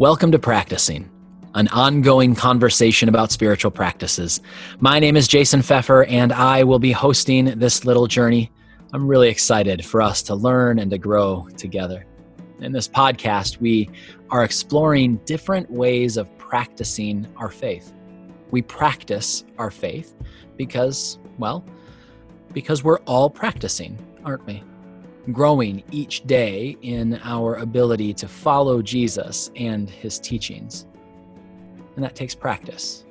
Welcome to Practicing, an ongoing conversation about spiritual practices. My name is Jason Pfeffer, and I will be hosting this little journey. I'm really excited for us to learn and to grow together. In this podcast, we are exploring different ways of practicing our faith. We practice our faith because, well, because we're all practicing, aren't we? Growing each day in our ability to follow Jesus and his teachings. And that takes practice.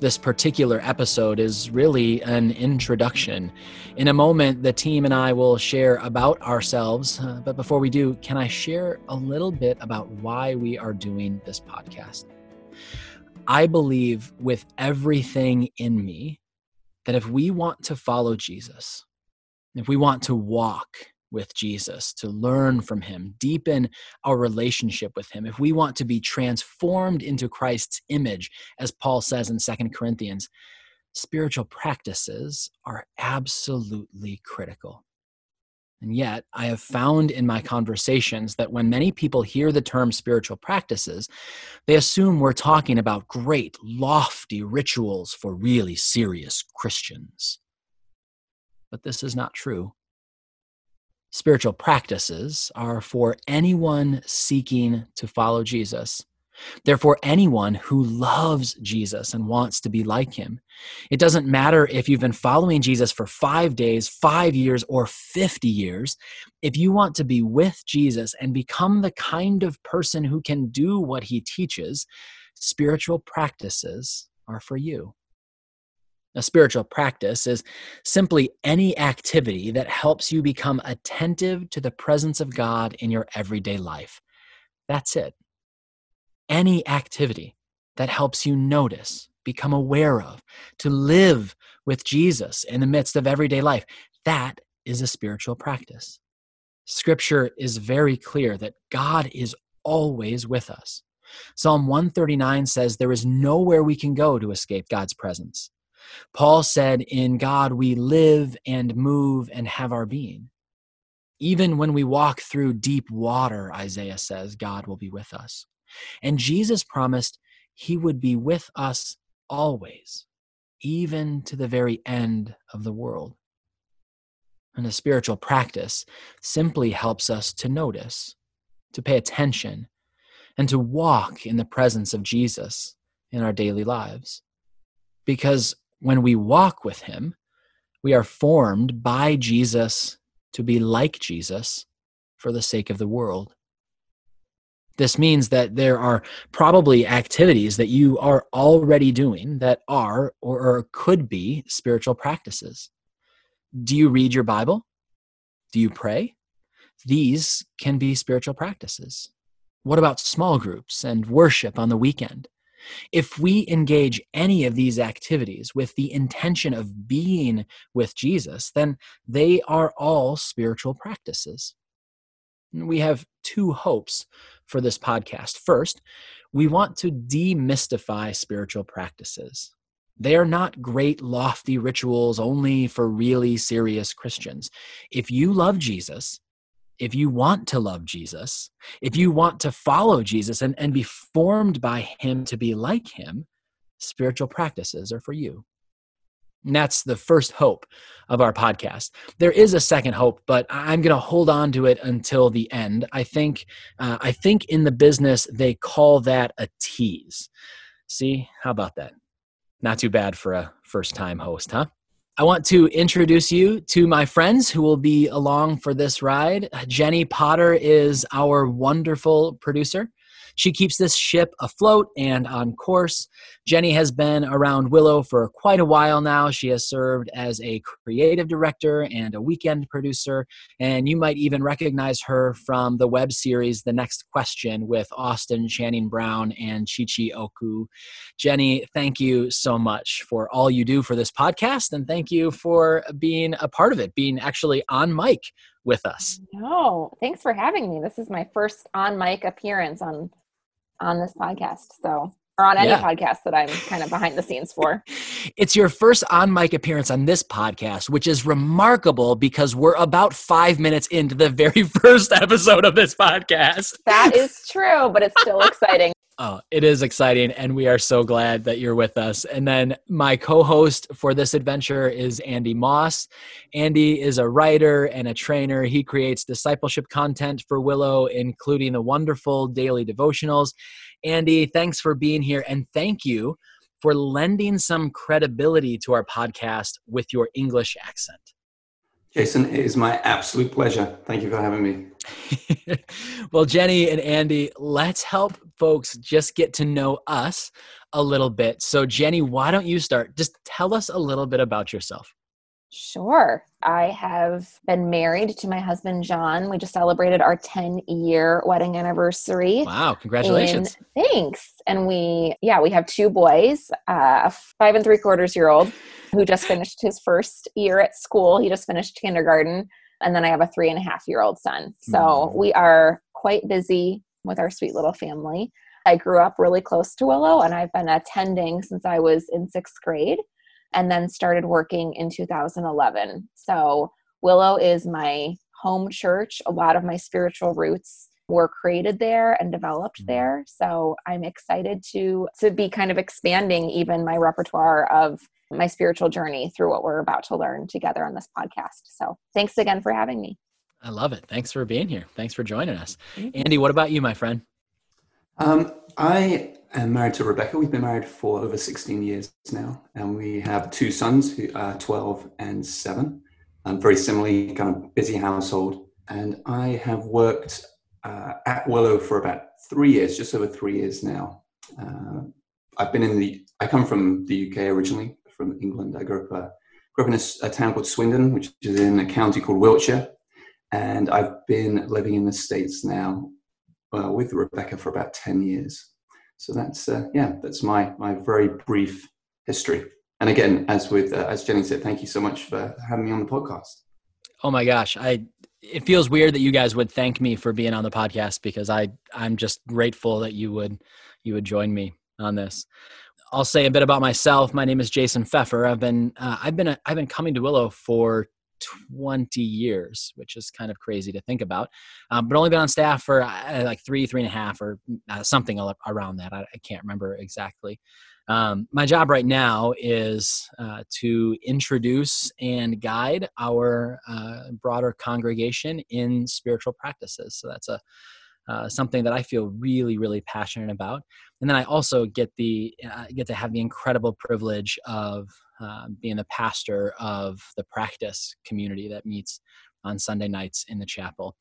This particular episode is really an introduction. In a moment, the team and I will share about ourselves. Uh, but before we do, can I share a little bit about why we are doing this podcast? I believe with everything in me that if we want to follow Jesus, if we want to walk with Jesus, to learn from him, deepen our relationship with him, if we want to be transformed into Christ's image, as Paul says in Second Corinthians, spiritual practices are absolutely critical. And yet, I have found in my conversations that when many people hear the term spiritual practices, they assume we're talking about great, lofty rituals for really serious Christians but this is not true. Spiritual practices are for anyone seeking to follow Jesus. Therefore, anyone who loves Jesus and wants to be like him. It doesn't matter if you've been following Jesus for five days, five years, or 50 years. If you want to be with Jesus and become the kind of person who can do what he teaches, spiritual practices are for you. A spiritual practice is simply any activity that helps you become attentive to the presence of God in your everyday life. That's it. Any activity that helps you notice, become aware of, to live with Jesus in the midst of everyday life, that is a spiritual practice. Scripture is very clear that God is always with us. Psalm 139 says there is nowhere we can go to escape God's presence. Paul said, In God we live and move and have our being. Even when we walk through deep water, Isaiah says, God will be with us. And Jesus promised he would be with us always, even to the very end of the world. And a spiritual practice simply helps us to notice, to pay attention, and to walk in the presence of Jesus in our daily lives. Because when we walk with him, we are formed by Jesus to be like Jesus for the sake of the world. This means that there are probably activities that you are already doing that are or, could be spiritual practices. Do you read your Bible? Do you pray? These can be spiritual practices. What about small groups and worship on the weekend? If we engage any of these activities with the intention of being with Jesus, then they are all spiritual practices. We have two hopes for this podcast. First, we want to demystify spiritual practices. They are not great, lofty rituals only for really serious Christians. If you love Jesus, if you want to love Jesus, if you want to follow Jesus and, and be formed by him to be like him, spiritual practices are for you. And that's the first hope of our podcast. There is a second hope, but I'm going to hold on to it until the end. I think, uh, I think in the business they call that a tease. See, how about that? Not too bad for a first time host, huh? I want to introduce you to my friends who will be along for this ride. Jenny Potter is our wonderful producer. She keeps this ship afloat and on course. Jenny has been around Willow for quite a while now. She has served as a creative director and a weekend producer, and you might even recognize her from the web series The Next Question with Austin Channing Brown and Chichi Okwu. Jenny, thank you so much for all you do for this podcast, and thank you for being a part of it, being actually on mic with us. No, thanks for having me. This is my first on mic appearance on on this podcast. So or on any yeah. podcast that I'm kind of behind the scenes for. It's your first on mic appearance on this podcast, which is remarkable because we're about five minutes into the very first episode of this podcast. That is true, but it's still exciting. Oh, it is exciting, and we are so glad that you're with us. And then my co host for this adventure is Andy Moss. Andy is a writer and a trainer. He creates discipleship content for Willow, including the wonderful daily devotionals. Andy, thanks for being here, and thank you for lending some credibility to our podcast with your English accent. Jason, it is my absolute pleasure. Thank you for having me. well, Jenny and Andy, let's help folks just get to know us a little bit. So, Jenny, why don't you start? Just tell us a little bit about yourself. Sure. I have been married to my husband, John. We just celebrated our 10 year wedding anniversary. Wow. Congratulations. And thanks. And we, yeah, we have two boys, uh, a five and three quarters year old who just finished his first year at school. He just finished kindergarten. And then I have a three and a half year old son. So mm. we are quite busy with our sweet little family. I grew up really close to Willow and I've been attending since I was in sixth grade and then started working in 2011. So Willow is my home church. A lot of my spiritual roots were created there and developed mm. there. So I'm excited to to be kind of expanding even my repertoire of my spiritual journey through what we're about to learn together on this podcast. So thanks again for having me. I love it. Thanks for being here. Thanks for joining us. Andy, what about you, my friend? Um, I am married to Rebecca. We've been married for over 16 years now, and we have two sons who are 12 and 7. Um, very similarly, kind of busy household. And I have worked uh, at Willow for about three years, just over three years now. Uh, I've been in the, I come from the UK originally, from England. I grew up, uh, grew up in a, a, town called Swindon, which is in a county called Wiltshire. And I've been living in the States now uh, with Rebecca for about 10 years. So that's, uh, yeah, that's my, my very brief history. And again, as with, uh, as Jenny said, thank you so much for having me on the podcast. Oh my gosh. I, it feels weird that you guys would thank me for being on the podcast because I, I'm just grateful that you would, you would join me on this. I'll say a bit about myself. My name is Jason Pfeffer. I've been uh, I've been I've been coming to Willow for 20 years, which is kind of crazy to think about. Um, but only been on staff for uh, like three, three and a half, or uh, something around that. I, I can't remember exactly. Um, my job right now is uh, to introduce and guide our uh, broader congregation in spiritual practices. So that's a uh, something that I feel really, really passionate about. And then I also get the uh, get to have the incredible privilege of uh, being the pastor of the practice community that meets on Sunday nights in the chapel.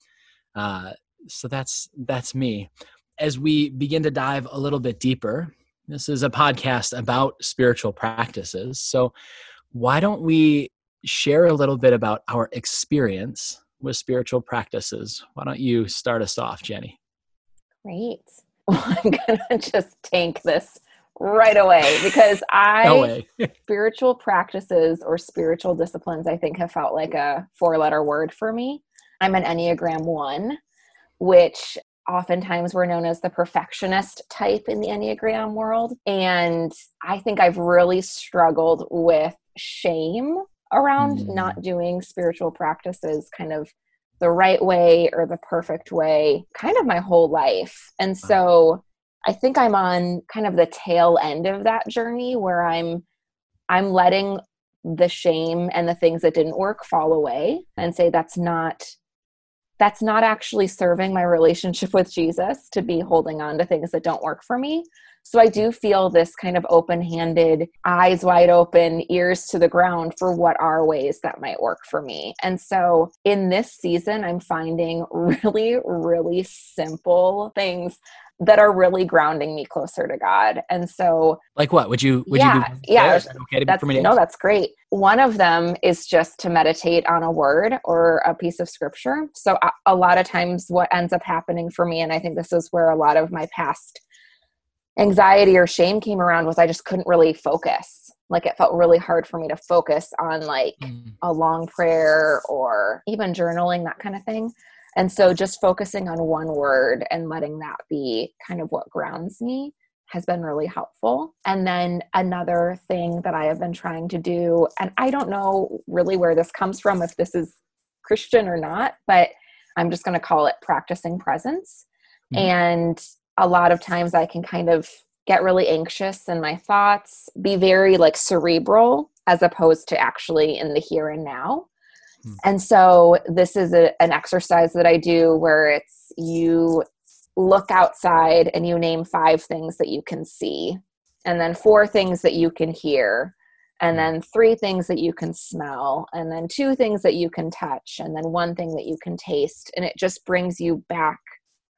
Uh, so that's that's me. As we begin to dive a little bit deeper, this is a podcast about spiritual practices. So why don't we share a little bit about our experience with spiritual practices. Why don't you start us off, Jenny? Great. Well, I'm to just tank this right away because I spiritual practices or spiritual disciplines I think have felt like a four letter word for me. I'm an Enneagram 1, which oftentimes we're known as the perfectionist type in the Enneagram world and I think I've really struggled with shame around mm. not doing spiritual practices kind of the right way or the perfect way kind of my whole life. And so I think I'm on kind of the tail end of that journey where I'm I'm letting the shame and the things that didn't work fall away and say that's not that's not actually serving my relationship with Jesus to be holding on to things that don't work for me. So I do feel this kind of open handed, eyes wide open, ears to the ground for what are ways that might work for me. And so in this season, I'm finding really, really simple things that are really grounding me closer to God. And so like what? Would you would yeah, you yeah, that okay that's, No, that's great. One of them is just to meditate on a word or a piece of scripture. So a, a lot of times what ends up happening for me and I think this is where a lot of my past anxiety or shame came around was I just couldn't really focus. Like it felt really hard for me to focus on like mm. a long prayer or even journaling, that kind of thing. And so just focusing on one word and letting that be kind of what grounds me has been really helpful. And then another thing that I have been trying to do, and I don't know really where this comes from, if this is Christian or not, but I'm just going to call it practicing presence. Mm-hmm. And a lot of times I can kind of get really anxious in my thoughts, be very like cerebral as opposed to actually in the here and now. Hmm. And so this is a, an exercise that I do where it's you look outside and you name five things that you can see, and then four things that you can hear, and then three things that you can smell, and then two things that you can touch, and then one thing that you can taste. And it just brings you back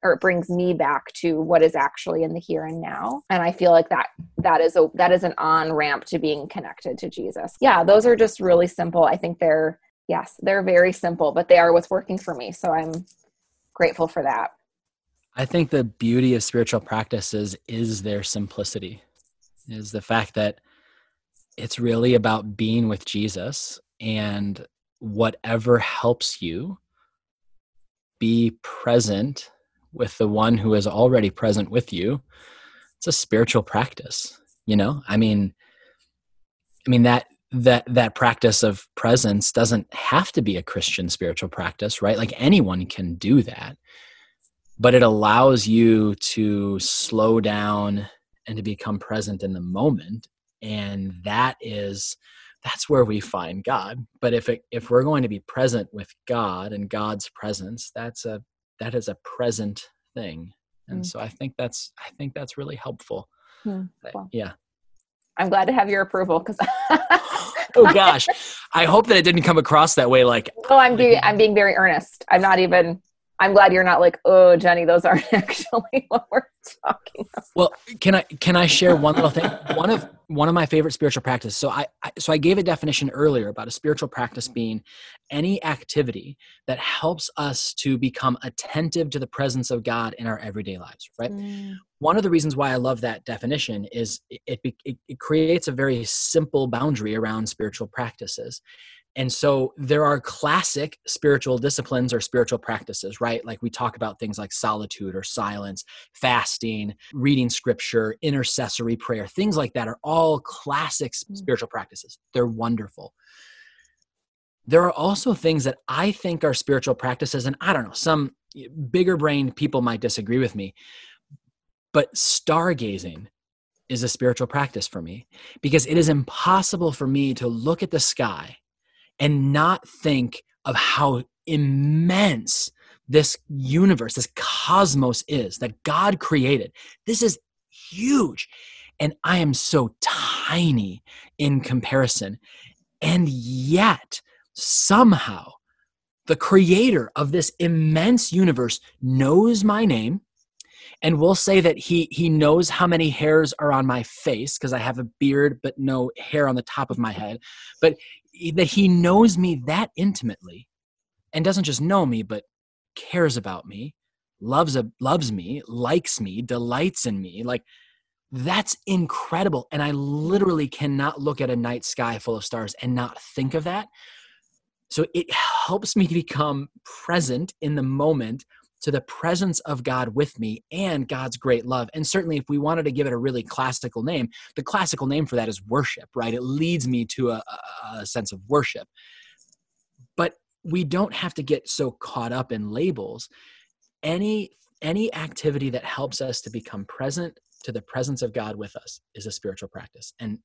or it brings me back to what is actually in the here and now. And i feel like that that is a that is an on ramp to being connected to jesus. Yeah those are just really simple. I think they're yes they're very simple but they are what's working for me. So i'm grateful for that. I think the beauty of spiritual practices is their simplicity is the fact that it's really about being with jesus and whatever helps you be present with the one who is already present with you it's a spiritual practice you know? I mean i mean that that that practice of presence doesn't have to be a christian spiritual practice right? Like anyone can do that. But it allows you to slow down and to become present in the moment. And that is that's where we find god. But if it, if we're going to be present with god and god's presence that's a that is a present thing. And mm. so i think that's i think that's really helpful. Mm. well, yeah. I'm glad to have your approval because oh gosh. I hope that it didn't come across that way like oh i'm being i'm being very earnest. I'm not even I'm glad you're not like, oh, Jenny, those aren't actually what we're talking about. Well, can I can I share one little thing? One of one of my favorite spiritual practices. So I, I so I gave a definition earlier about a spiritual practice being any activity that helps us to become attentive to the presence of God in our everyday lives. Right. Mm. One of the reasons why I love that definition is it, it, it creates a very simple boundary around spiritual practices and so there are classic spiritual disciplines or spiritual practices, right? Like we talk about things like solitude or silence, fasting, reading scripture, intercessory prayer, things like that are all classic mm. spiritual practices. They're wonderful. There are also things that I think are spiritual practices, and I don't know, some bigger brained people might disagree with me, but stargazing is a spiritual practice for me because it is impossible for me to look at the sky and not think of how immense this universe, this cosmos is that God created. This is huge. And I am so tiny in comparison. And yet, somehow, the creator of this immense universe knows my name and we'll say that he he knows how many hairs are on my face because i have a beard but no hair on the top of my mm-hmm. head but that he knows me that intimately and doesn't just know me but cares about me loves a, loves me likes me delights in me like that's incredible and i literally cannot look at a night sky full of stars and not think of that. So it helps me to become present in the moment to the presence of God with me and God's great love. And certainly, if we wanted to give it a really classical name, the classical name for that is worship, right? It leads me to a, a sense of worship. But we don't have to get so caught up in labels. Any any activity that helps us to become present to the presence of God with us is a spiritual practice. And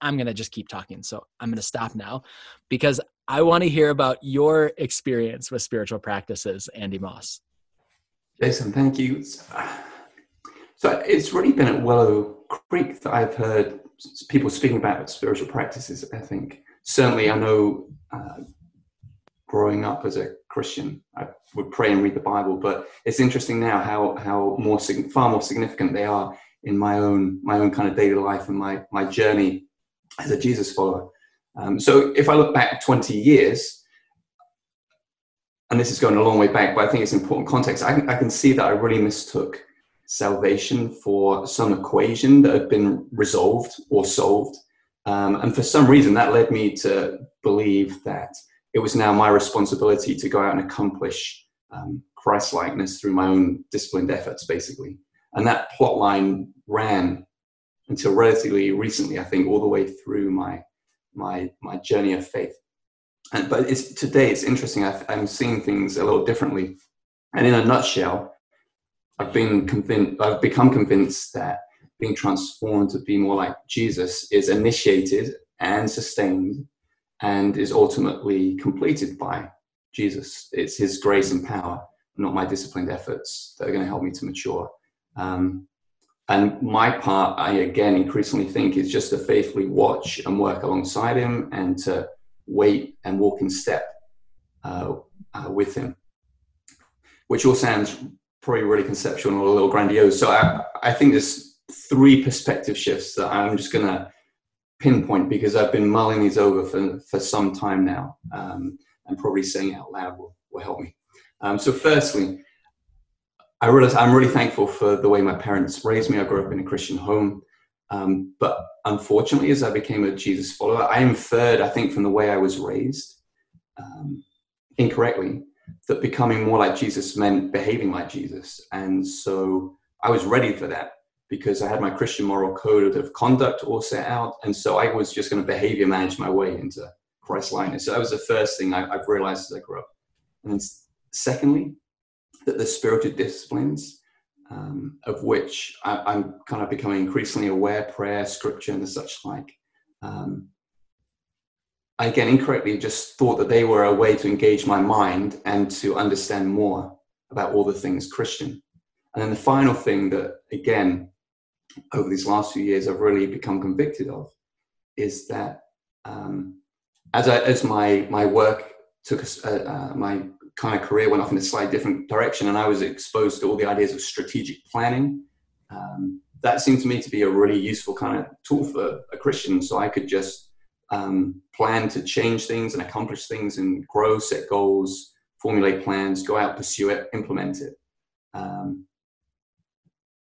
I'm going to just keep talking. So I'm going to stop now because I want to hear about your experience with spiritual practices, Andy Moss. Jason, thank you. So it's really been at Willow Creek that I've heard people speaking about spiritual practices. I think certainly I know uh, growing up as a Christian, I would pray and read the Bible, but it's interesting now how how more far more significant they are in my own my own kind of daily life and my my journey as a Jesus follower. Um, so if I look back 20 years, and this is going a long way back, but I think it's important context. I, I can see that I really mistook salvation for some equation that had been resolved or solved. Um, and for some reason, that led me to believe that it was now my responsibility to go out and accomplish um, Christ likeness through my own disciplined efforts, basically. And that plot line ran until relatively recently, I think, all the way through my my my journey of faith. And, but it's today it's interesting. i am seeing things a little differently. And in a nutshell, I've been convinced. I've become convinced that being transformed to be more like Jesus is initiated and sustained, and is ultimately completed by Jesus. It's His grace and power, not my disciplined efforts, that are going to help me to mature. Um, and my part, I again increasingly think, is just to faithfully watch and work alongside him and to wait and walk in step uh, uh, with him, which all sounds probably really conceptual and a little grandiose. So I, I think there's three perspective shifts that I'm just going to pinpoint because I've been mulling these over for, for some time now, um, and probably saying out loud will, will help me. Um, so, firstly, I realize I'm really thankful for the way my parents raised me. I grew up in a Christian home. Um, but unfortunately, as I became a Jesus follower, I inferred, I think, from the way I was raised um, incorrectly, that becoming more like Jesus meant behaving like Jesus. And so I was ready for that because I had my Christian moral code of conduct all set out. And so I was just going to behavior manage my way into Christ likeness. So that was the first thing I, have realized as I grew up. And secondly, that the spiritual disciplines, um, of which I, am kind of becoming increasingly aware, prayer, scripture, and such like. Um, I again incorrectly just thought that they were a way to engage my mind and to understand more about all the things Christian. And then the final thing that, again, over these last few years, I've really become convicted of is that um, as I, as my my work took a, uh, uh, my kind of career went off in a slightly different direction and I was exposed to all the ideas of strategic planning. Um, that seemed to me to be a really useful kind of tool for a Christian. So I could just um, plan to change things and accomplish things and grow, set goals, formulate plans, go out, pursue it, implement it. Um,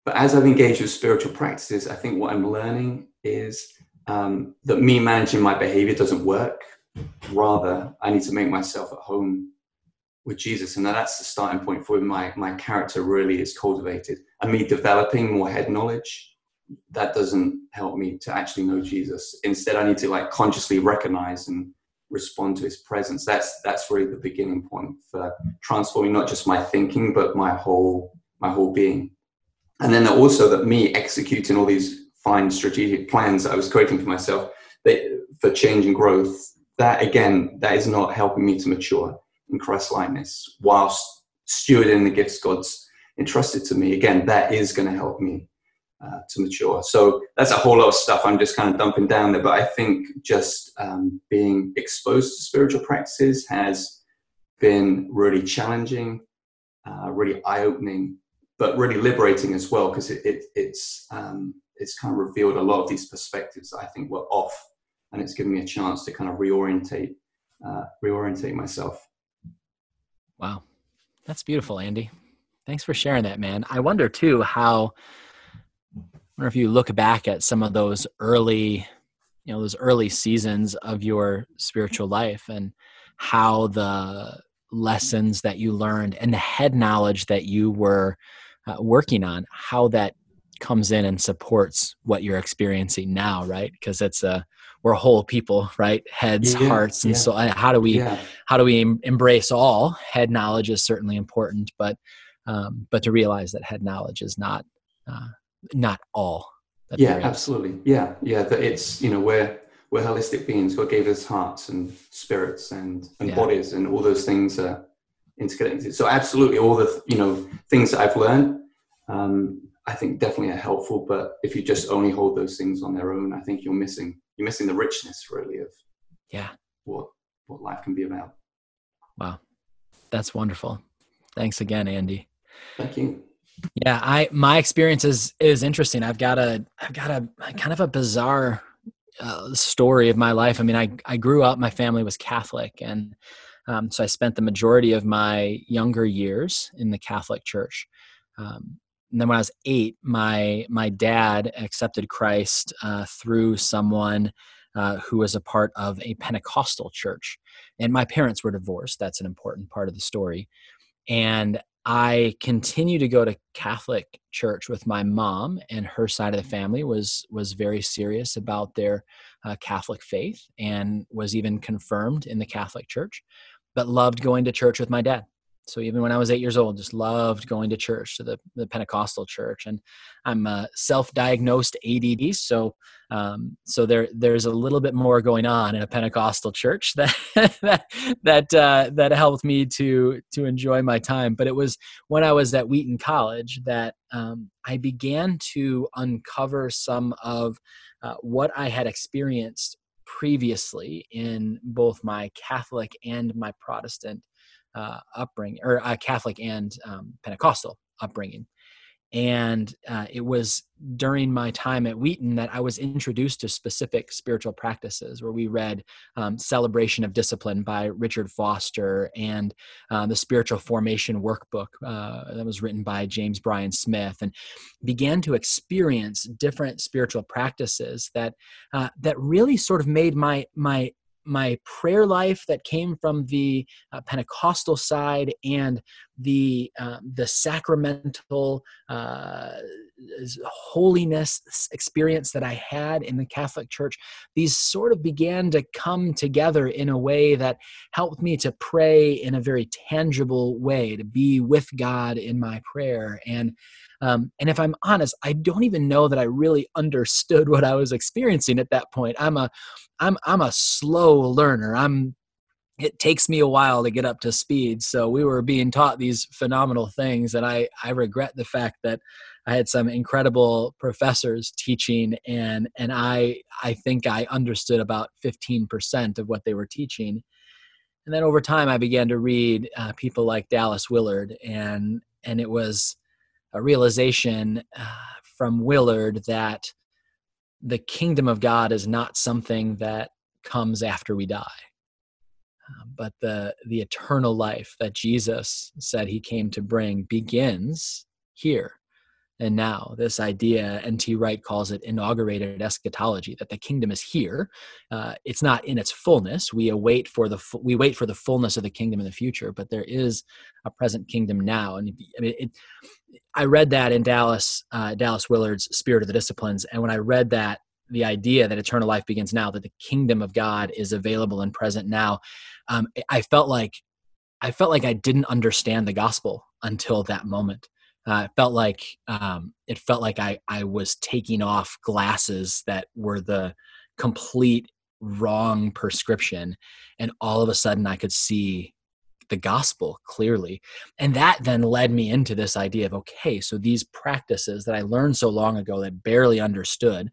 but as I've engaged with spiritual practices, I think what I'm learning is um, that me managing my behavior doesn't work. Rather, I need to make myself at home with Jesus, and that's the starting point for my my character really is cultivated. And me developing more head knowledge, that doesn't help me to actually know Jesus. Instead, I need to like consciously recognize and respond to His presence. That's that's really the beginning point for transforming not just my thinking, but my whole my whole being. And then also that me executing all these fine strategic plans that I was creating for myself that, for change and growth. That again, that is not helping me to mature in Christ likeness whilst stewarding the gifts God's entrusted to me. Again, that is going to help me uh, to mature. So that's a whole lot of stuff I'm just kind of dumping down there. But I think just um, being exposed to spiritual practices has been really challenging, uh, really eye opening, but really liberating as well because it, it, it's um, it's kind of revealed a lot of these perspectives I think were off, and it's given me a chance to kind of reorientate uh, reorientate myself. Wow. That's beautiful, Andy. Thanks for sharing that, man. I wonder too how I wonder if you look back at some of those early, you know, those early seasons of your spiritual life and how the lessons that you learned and the head knowledge that you were uh, working on, how that comes in and supports what you're experiencing now, right? Because it's a we're whole people right? Heads yeah, hearts and yeah. so uh, how do we yeah. how do we em- embrace all? Head knowledge is certainly important but um, but to realize that head knowledge is not uh, not all yeah absolutely. Yeah yeah that it's you know we're we're holistic beings. God gave us hearts and spirits and and bodies and all those things are interconnected. So absolutely all the you know things that i've learned um, I think definitely are helpful. But if you just only hold those things on their own, I think you're missing you're missing the richness really of yeah what what life can be about. Wow, that's wonderful. Thanks again, Andy. Thank you. Yeah, I my experience is is interesting. I've got a I've got a kind of a bizarre uh, story of my life. I mean, I I grew up. My family was Catholic, and um, so I spent the majority of my younger years in the Catholic Church. Um, and then when I was eight, my my dad accepted Christ uh, through someone uh, who was a part of a Pentecostal church, and my parents were divorced. That's an important part of the story, and I continue to go to Catholic church with my mom, and her side of the family was was very serious about their uh, Catholic faith and was even confirmed in the Catholic Church, but loved going to church with my dad. So even when I was eight years old, just loved going to church, to the, the Pentecostal church. And I'm a self-diagnosed ADD, so um, so there there's a little bit more going on in a Pentecostal church that that that uh, that helped me to to enjoy my time. But it was when I was at Wheaton College that um, I began to uncover some of uh, what I had experienced previously in both my Catholic and my Protestant uh, upbringing, or uh, Catholic and um, Pentecostal upbringing. And uh, it was during my time at Wheaton that I was introduced to specific spiritual practices, where we read um, Celebration of Discipline by Richard Foster and uh, the Spiritual Formation Workbook uh, that was written by James Bryan Smith, and began to experience different spiritual practices that uh, that really sort of made my my my prayer life that came from the uh, Pentecostal side and the uh, the sacramental uh, holiness experience that I had in the Catholic Church, these sort of began to come together in a way that helped me to pray in a very tangible way, to be with God in my prayer. And um, and if I'm honest, I don't even know that I really understood what I was experiencing at that point. I'm a, I'm, I'm a slow learner. I'm, it takes me a while to get up to speed. So we were being taught these phenomenal things, and I, I regret the fact that I had some incredible professors teaching, and and I, I think I understood about 15% of what they were teaching. And then over time, I began to read uh, people like Dallas Willard, and and it was a realization uh, from Willard that the kingdom of God is not something that comes after we die, uh, but the the eternal life that Jesus said He came to bring begins here and now this idea nt wright calls it inaugurated eschatology that the kingdom is here uh, it's not in its fullness. We await for the we wait for the fullness of the kingdom in the future but there is a present kingdom now. And i mean it, i read that in dallas uh, dallas willard's spirit of the disciplines. And when i read that the idea that eternal life begins now that the kingdom of god is available and present now um, i felt like i felt like i didn't understand the gospel until that moment uh, it felt like um, it felt like I I was taking off glasses that were the complete wrong prescription, and all of a sudden I could see the gospel clearly. And that then led me into this idea of okay, so these practices that I learned so long ago that barely understood,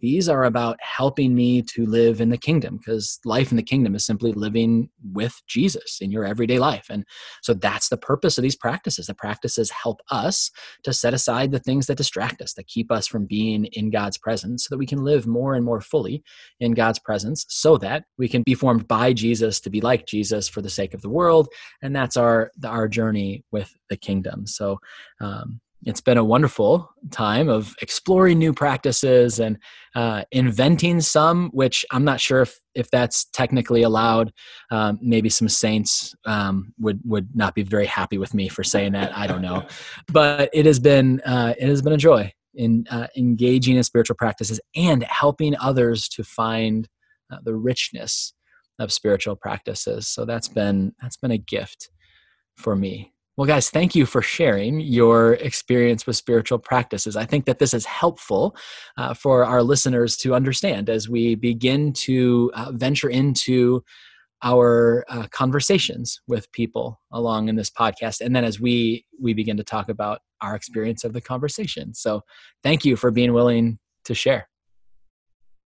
these are about helping me to live in the kingdom because life in the kingdom is simply living with Jesus in your everyday life. And so that's the purpose of these practices. The practices help us to set aside the things that distract us, that keep us from being in God's presence, so that we can live more and more fully in God's presence, so that we can be formed by Jesus to be like Jesus for the sake of the world. And that's our our journey with the kingdom. So um, it's been a wonderful time of exploring new practices and uh, inventing some, which I'm not sure if, if that's technically allowed. Um, maybe some saints um, would would not be very happy with me for saying that. I don't know, but it has been uh, it has been a joy in uh, engaging in spiritual practices and helping others to find uh, the richness of spiritual practices. So that's been that's been a gift for me. Well, guys, thank you for sharing your experience with spiritual practices. I think that this is helpful uh, for our listeners to understand as we begin to uh, venture into our uh, conversations with people along in this podcast and then as we we begin to talk about our experience of the conversation. So thank you for being willing to share.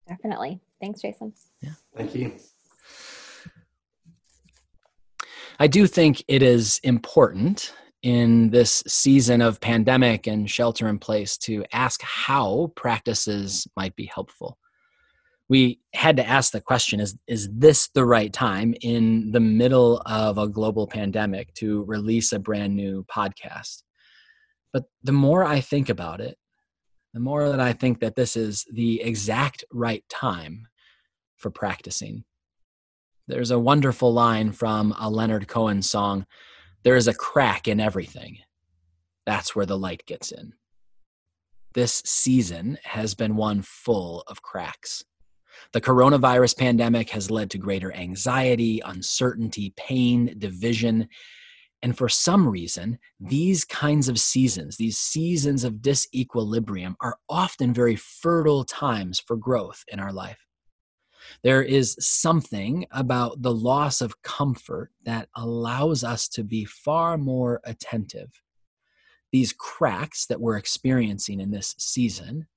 Definitely. Thanks jason. Yeah. Thank you I do think it is important in this season of pandemic and shelter in place to ask how practices might be helpful. We had to ask the question is, is this the right time in the middle of a global pandemic to release a brand new podcast? But the more I think about it, the more that I think that this is the exact right time for practicing there's a wonderful line from a Leonard Cohen song there is a crack in everything. That's where the light gets in. This season has been one full of cracks. The coronavirus pandemic has led to greater anxiety, uncertainty, pain, division. And for some reason, these kinds of seasons, these seasons of disequilibrium, are often very fertile times for growth in our life. There is something about the loss of comfort that allows us to be far more attentive. These cracks that we're experiencing in this season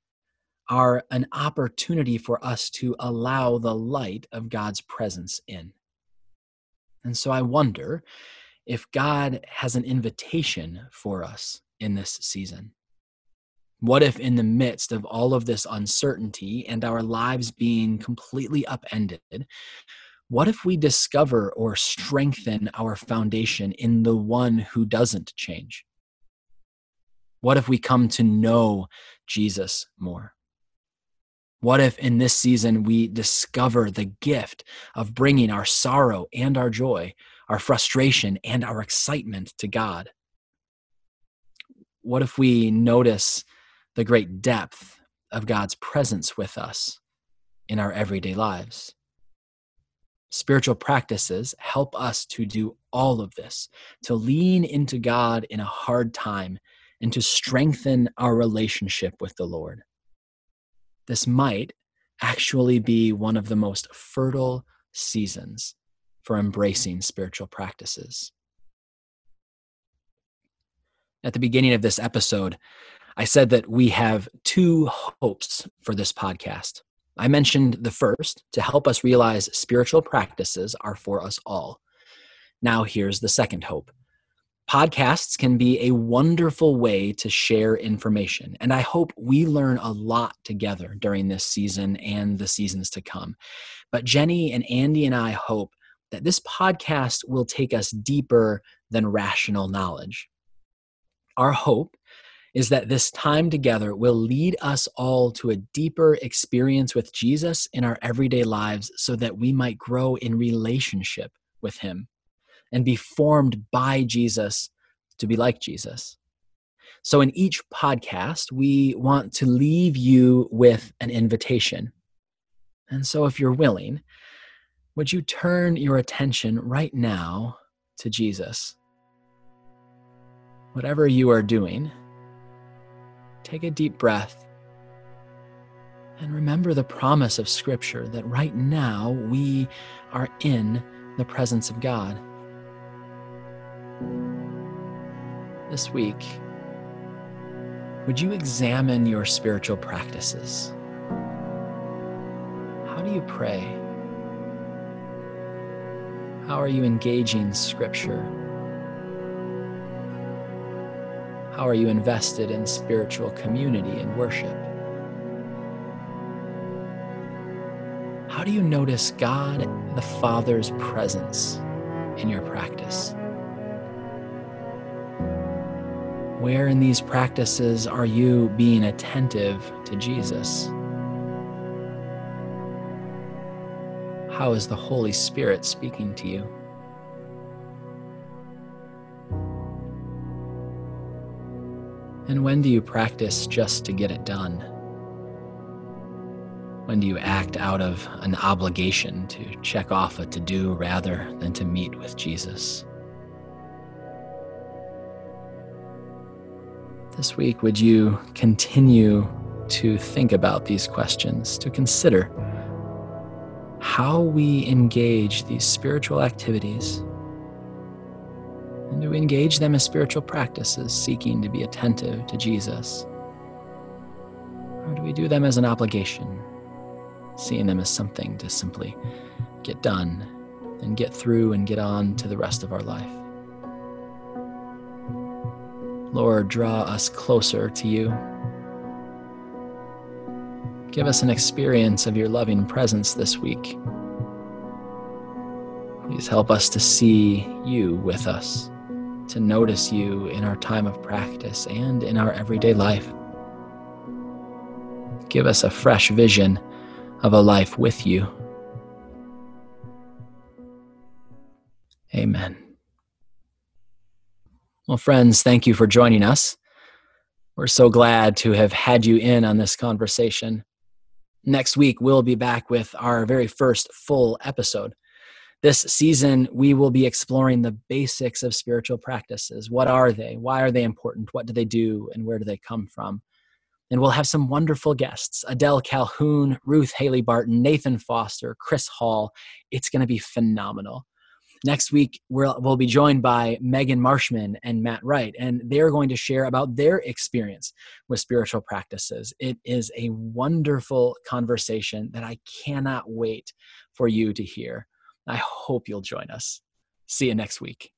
are an opportunity for us to allow the light of God's presence in. And so I wonder if God has an invitation for us in this season. What if, in the midst of all of this uncertainty and our lives being completely upended, what if we discover or strengthen our foundation in the one who doesn't change? What if we come to know Jesus more? What if in this season we discover the gift of bringing our sorrow and our joy, our frustration and our excitement to God? What if we notice the great depth of God's presence with us in our everyday lives? Spiritual practices help us to do all of this, to lean into God in a hard time, and to strengthen our relationship with the Lord this might actually be one of the most fertile seasons for embracing spiritual practices. At the beginning of this episode, I said that we have two hopes for this podcast. I mentioned the first to help us realize spiritual practices are for us all. Now, here's the second hope Podcasts can be a wonderful way to share information, and I hope we learn a lot together during this season and the seasons to come. But Jenny and Andy and I hope that this podcast will take us deeper than rational knowledge. Our hope is that this time together will lead us all to a deeper experience with Jesus in our everyday lives so that we might grow in relationship with Him and be formed by Jesus to be like Jesus. So, in each podcast, we want to leave you with an invitation. And so, if you're willing, would you turn your attention right now to Jesus? Whatever you are doing, take a deep breath and remember the promise of Scripture that right now we are in the presence of God. This week, would you examine your spiritual practices? How do you pray? How are you engaging Scripture? How are you invested in spiritual community and worship? How do you notice God the Father's presence in your practice? Where in these practices are you being attentive to Jesus? How is the Holy Spirit speaking to you? And when do you practice just to get it done? When do you act out of an obligation to check off a to do rather than to meet with Jesus? This week, would you continue to think about these questions, to consider how we engage these spiritual activities, and to engage them as spiritual practices, seeking to be attentive to Jesus? Or do we do them as an obligation, seeing them as something to simply get done and get through and get on to the rest of our life? Lord, draw us closer to you. Give us an experience of your loving presence this week. Please help us to see you with us, to notice you in our time of practice and in our everyday life. Give us a fresh vision of a life with you. Amen. Well, friends, thank you for joining us. We're so glad to have had you in on this conversation. Next week, we'll be back with our very first full episode. This season, we will be exploring the basics of spiritual practices. What are they? Why are they important? What do they do? And where do they come from? And we'll have some wonderful guests Adele Calhoun, Ruth Haley Barton, Nathan Foster, Chris Hall. It's going to be phenomenal. Next week, we'll, we'll be joined by Megan Marshman and Matt Wright, and they're going to share about their experience with spiritual practices. It is a wonderful conversation that I cannot wait for you to hear. I hope you'll join us. See you next week.